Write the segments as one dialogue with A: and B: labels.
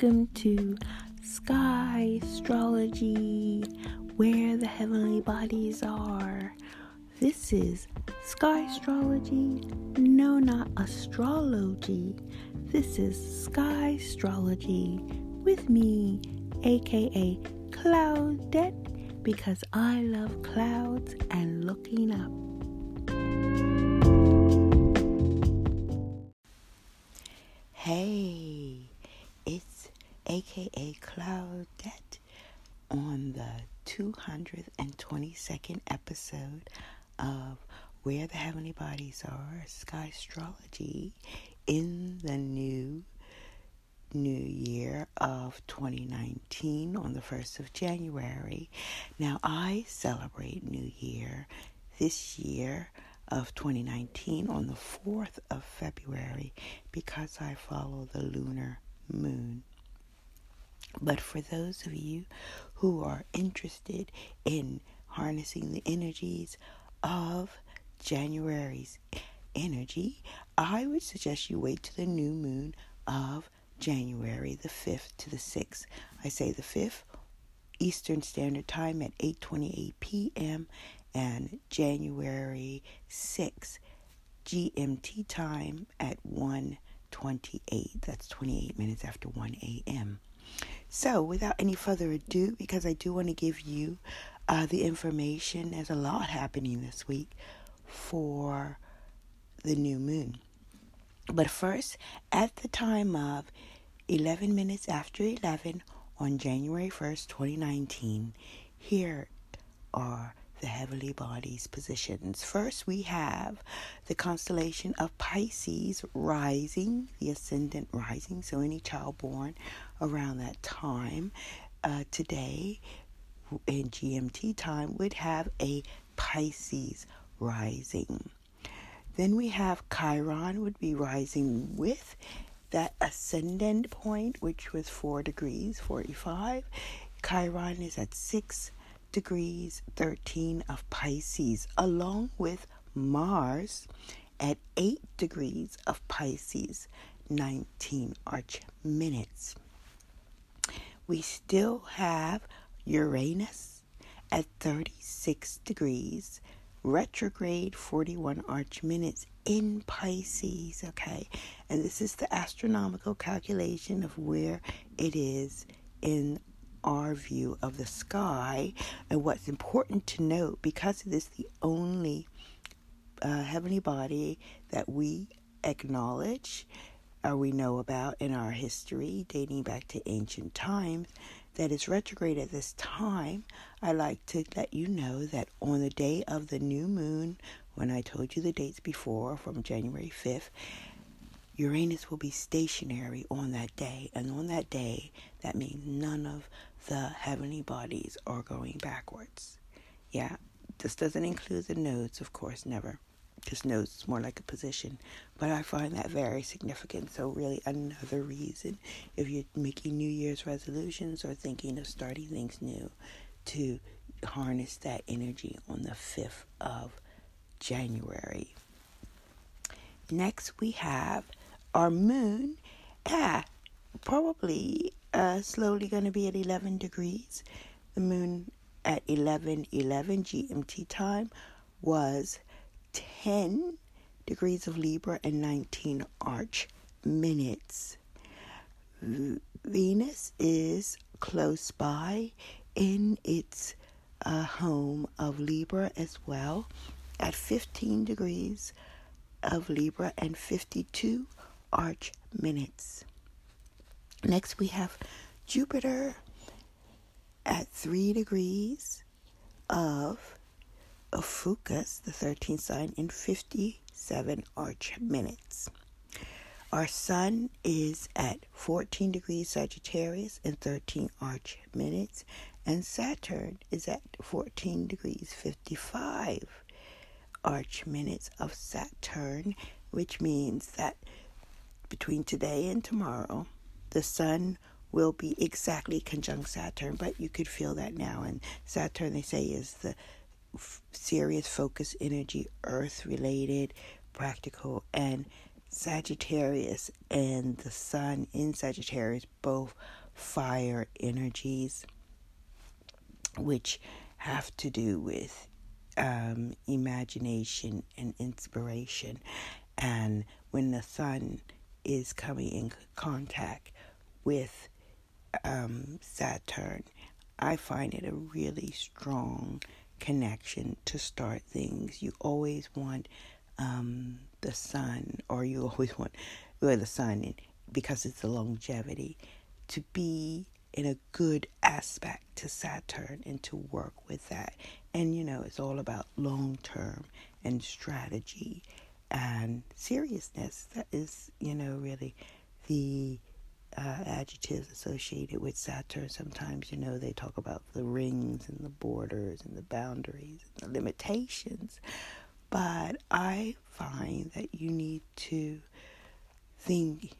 A: Welcome to Sky Astrology, where the heavenly bodies are. This is Sky Astrology, no, not astrology. This is Sky Astrology with me, aka Cloudette, because I love clouds and looking up. Aka Cloudette on the 222nd episode of Where the Heavenly Bodies Are Sky Astrology in the new new year of 2019 on the 1st of January. Now I celebrate New Year this year of 2019 on the 4th of February because I follow the lunar moon. But for those of you who are interested in harnessing the energies of January's energy, I would suggest you wait to the new moon of January the 5th to the 6th. I say the 5th Eastern Standard Time at 8:28 p.m and January 6th, GMT time at 1:28. That's 28 minutes after 1 a.m. So, without any further ado, because I do want to give you uh, the information, there's a lot happening this week for the new moon. But first, at the time of 11 minutes after 11 on January 1st, 2019, here are the heavenly bodies positions. First, we have the constellation of Pisces rising, the ascendant rising. So, any child born around that time uh, today in GMT time would have a Pisces rising. Then we have Chiron would be rising with that ascendant point, which was 4 degrees 45. Chiron is at 6 degrees 13 of Pisces, along with Mars at 8 degrees of Pisces, 19 arch minutes. We still have Uranus at 36 degrees, retrograde 41 arch minutes in Pisces, okay? And this is the astronomical calculation of where it is in our view of the sky. And what's important to note, because it is the only uh, heavenly body that we acknowledge or we know about in our history, dating back to ancient times, that is retrograde at this time, I like to let you know that on the day of the new moon, when I told you the dates before from January 5th, Uranus will be stationary on that day. And on that day, that means none of the heavenly bodies are going backwards. Yeah, this doesn't include the nodes, of course, never. Because nodes is more like a position. But I find that very significant. So, really, another reason if you're making New Year's resolutions or thinking of starting things new to harness that energy on the 5th of January. Next, we have our moon. Ah, probably uh, slowly going to be at 11 degrees. The moon at 11 11 GMT time was 10 degrees of Libra and 19 arch minutes. Venus is close by in its uh, home of Libra as well at 15 degrees of Libra and 52 arch minutes. Next, we have Jupiter at 3 degrees of Ophiuchus, the 13th sign, in 57 arch minutes. Our Sun is at 14 degrees Sagittarius and 13 arch minutes, and Saturn is at 14 degrees 55 arch minutes of Saturn, which means that between today and tomorrow, the sun will be exactly conjunct Saturn, but you could feel that now. And Saturn, they say, is the f- serious focus energy, earth related, practical, and Sagittarius and the sun in Sagittarius, both fire energies, which have to do with um, imagination and inspiration. And when the sun is coming in contact with um, Saturn, I find it a really strong connection to start things. You always want um, the sun, or you always want well, the sun because it's the longevity to be in a good aspect to Saturn and to work with that. And you know, it's all about long term and strategy and seriousness. That is, you know, really the uh, adjectives associated with Saturn. Sometimes, you know, they talk about the rings and the borders and the boundaries and the limitations. But I find that you need to think,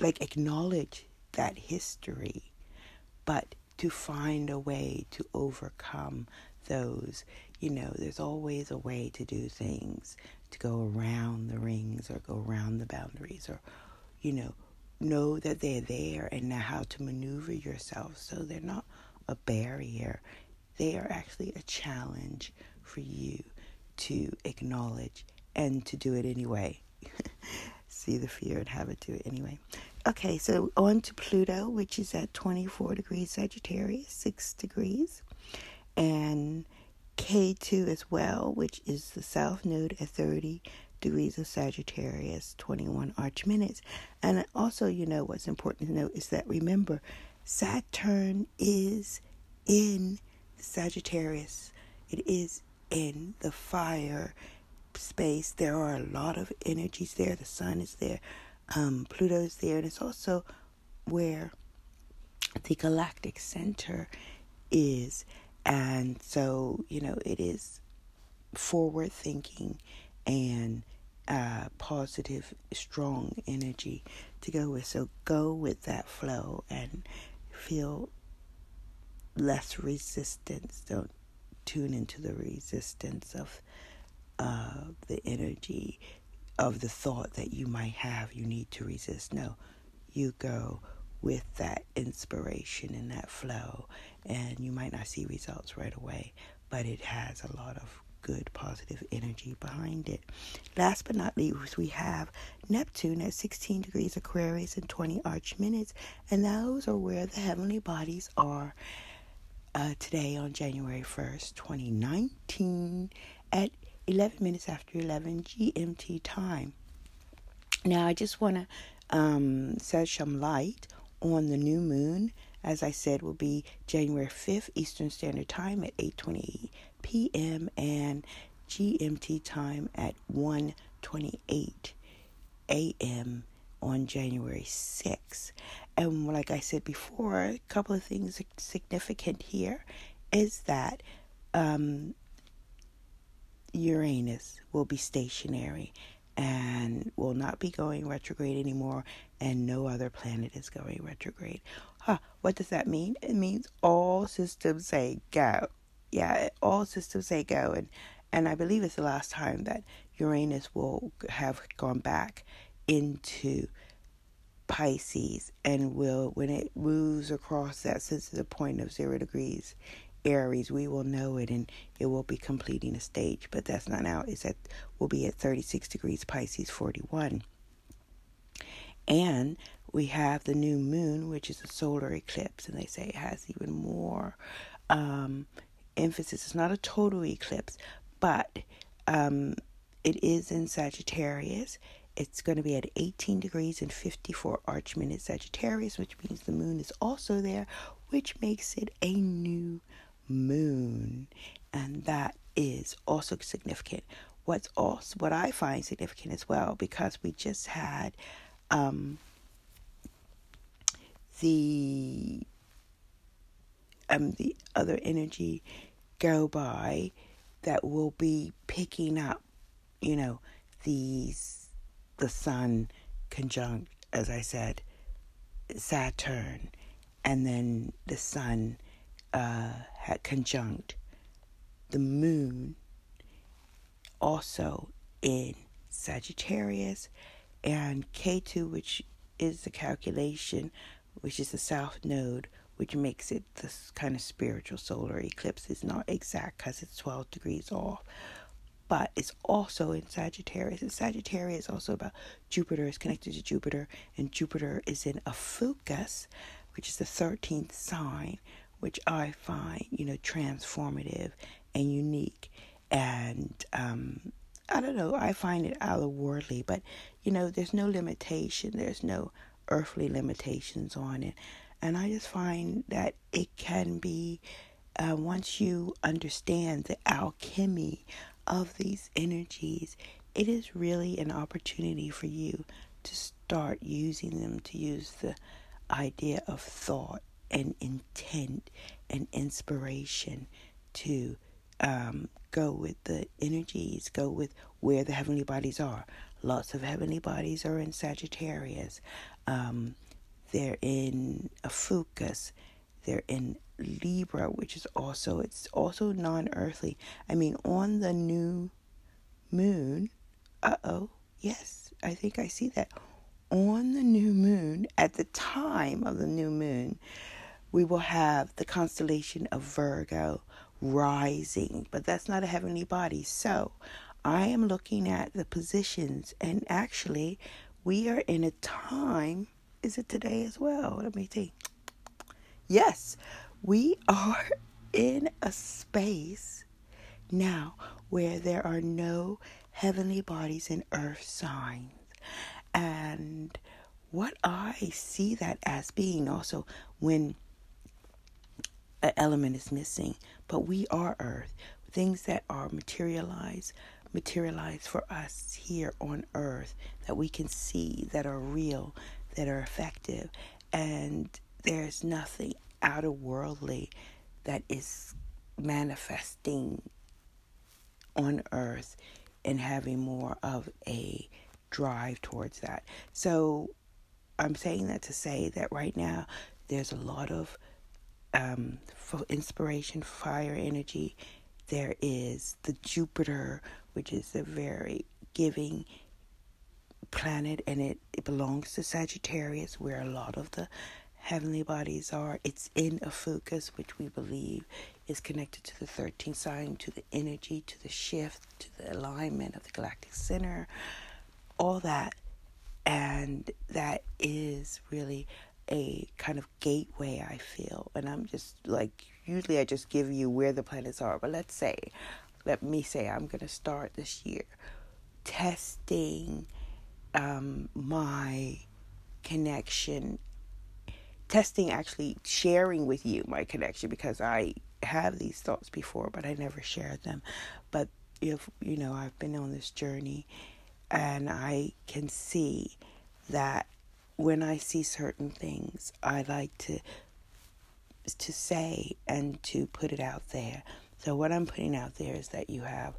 A: like, acknowledge that history, but to find a way to overcome those. You know, there's always a way to do things, to go around the rings or go around the boundaries or, you know, know that they're there and know how to maneuver yourself so they're not a barrier. They are actually a challenge for you to acknowledge and to do it anyway. See the fear and have it do it anyway. Okay, so on to Pluto, which is at 24 degrees Sagittarius, 6 degrees, and Ketu as well, which is the south node at 30 degrees of Sagittarius, 21 arch minutes. And also, you know, what's important to note is that remember, Saturn is in Sagittarius, it is in the fire space. There are a lot of energies there. The sun is there, um, Pluto's there, and it's also where the galactic center is. And so, you know, it is forward thinking and uh, positive, strong energy to go with. So go with that flow and feel less resistance. Don't tune into the resistance of uh, the energy of the thought that you might have you need to resist. No, you go with that inspiration and that flow, and you might not see results right away, but it has a lot of good positive energy behind it. Last but not least, we have Neptune at 16 degrees Aquarius and 20 arch minutes, and those are where the heavenly bodies are uh, today on January 1st, 2019, at 11 minutes after 11 GMT time. Now, I just want to um, shed some light on the new moon. As I said, will be January 5th Eastern Standard Time at 8:28 p.m. and GMT time at 1:28 a.m. on January 6th. And like I said before, a couple of things significant here is that um, Uranus will be stationary and will not be going retrograde anymore, and no other planet is going retrograde. Huh, what does that mean? It means all systems say go. Yeah, all systems say go, and and I believe it's the last time that Uranus will have gone back into Pisces and will when it moves across that sensitive point of zero degrees Aries, we will know it and it will be completing a stage, but that's not now. It's at will be at 36 degrees Pisces 41. And we have the new moon, which is a solar eclipse, and they say it has even more um, emphasis. It's not a total eclipse, but um, it is in Sagittarius. It's going to be at 18 degrees and 54 arch minutes Sagittarius, which means the moon is also there, which makes it a new moon, and that is also significant. What's also what I find significant as well, because we just had um, the um, the other energy go by that will be picking up, you know, these the sun conjunct, as I said, Saturn, and then the sun uh, had conjunct the moon also in Sagittarius and Ketu, which is the calculation, which is the south node, which makes it this kind of spiritual solar eclipse. It's not exact because it's 12 degrees off, but it's also in Sagittarius. And Sagittarius is also about Jupiter, is connected to Jupiter, and Jupiter is in Ophiuchus, which is the 13th sign, which I find, you know, transformative and unique. And um, I don't know, I find it otherworldly, but you know, there's no limitation, there's no earthly limitations on it. And I just find that it can be, uh, once you understand the alchemy of these energies, it is really an opportunity for you to start using them, to use the idea of thought and intent and inspiration to um, go with the energies, go with where the heavenly bodies are. Lots of heavenly bodies are in Sagittarius. Um, they're in Ophiuchus. They're in Libra, which is also it's also non-earthly. I mean, on the new moon. Uh oh. Yes, I think I see that. On the new moon, at the time of the new moon, we will have the constellation of Virgo rising, but that's not a heavenly body. So I am looking at the positions, and actually, we are in a time. Is it today as well? Let me see. Yes, we are in a space now where there are no heavenly bodies and earth signs. And what I see that as being also when an element is missing, but we are earth. Things that are materialized materialize for us here on earth that we can see, that are real, that are effective. And there's nothing outer worldly that is manifesting on earth and having more of a drive towards that. So I'm saying that to say that right now there's a lot of um, inspiration, fire energy. There is the Jupiter which is a very giving planet and it, it belongs to Sagittarius, where a lot of the heavenly bodies are. It's in Ophiuchus, which we believe is connected to the 13th sign, to the energy, to the shift, to the alignment of the galactic center, all that. And that is really a kind of gateway, I feel. And I'm just like, usually I just give you where the planets are, but let's say let me say I'm going to start this year testing um, my connection, testing actually sharing with you my connection because I have these thoughts before, but I never shared them. But if you know, I've been on this journey and I can see that when I see certain things, I like to to say and to put it out there so, what I'm putting out there is that you have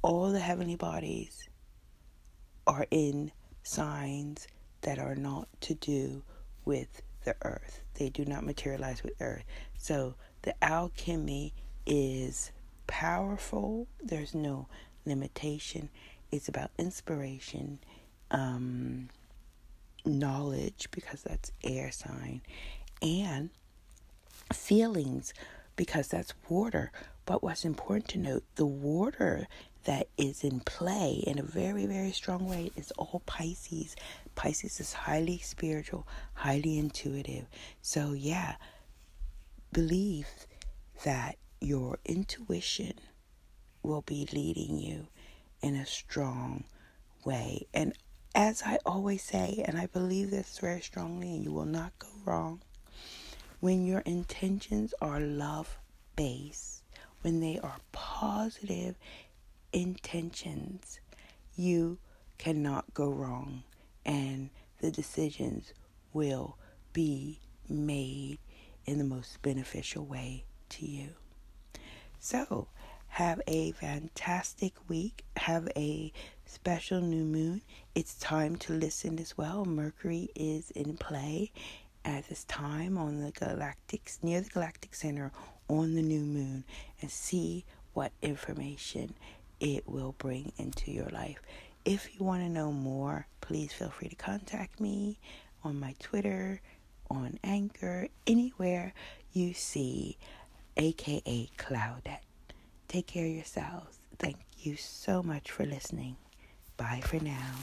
A: all the heavenly bodies are in signs that are not to do with the earth. They do not materialize with earth. So, the alchemy is powerful. There's no limitation. It's about inspiration, um, knowledge, because that's air sign, and feelings, because that's water. But what's important to note the water that is in play in a very, very strong way is all Pisces. Pisces is highly spiritual, highly intuitive. So, yeah, believe that your intuition will be leading you in a strong way. And as I always say, and I believe this very strongly, and you will not go wrong, when your intentions are love based when they are positive intentions, you cannot go wrong and the decisions will be made in the most beneficial way to you. So, have a fantastic week. Have a special new moon. It's time to listen as well. Mercury is in play at this time on the galactic near the galactic center on the new moon and see what information it will bring into your life. If you want to know more, please feel free to contact me on my Twitter, on Anchor, anywhere you see, aka Cloudette. Take care of yourselves. Thank you so much for listening. Bye for now.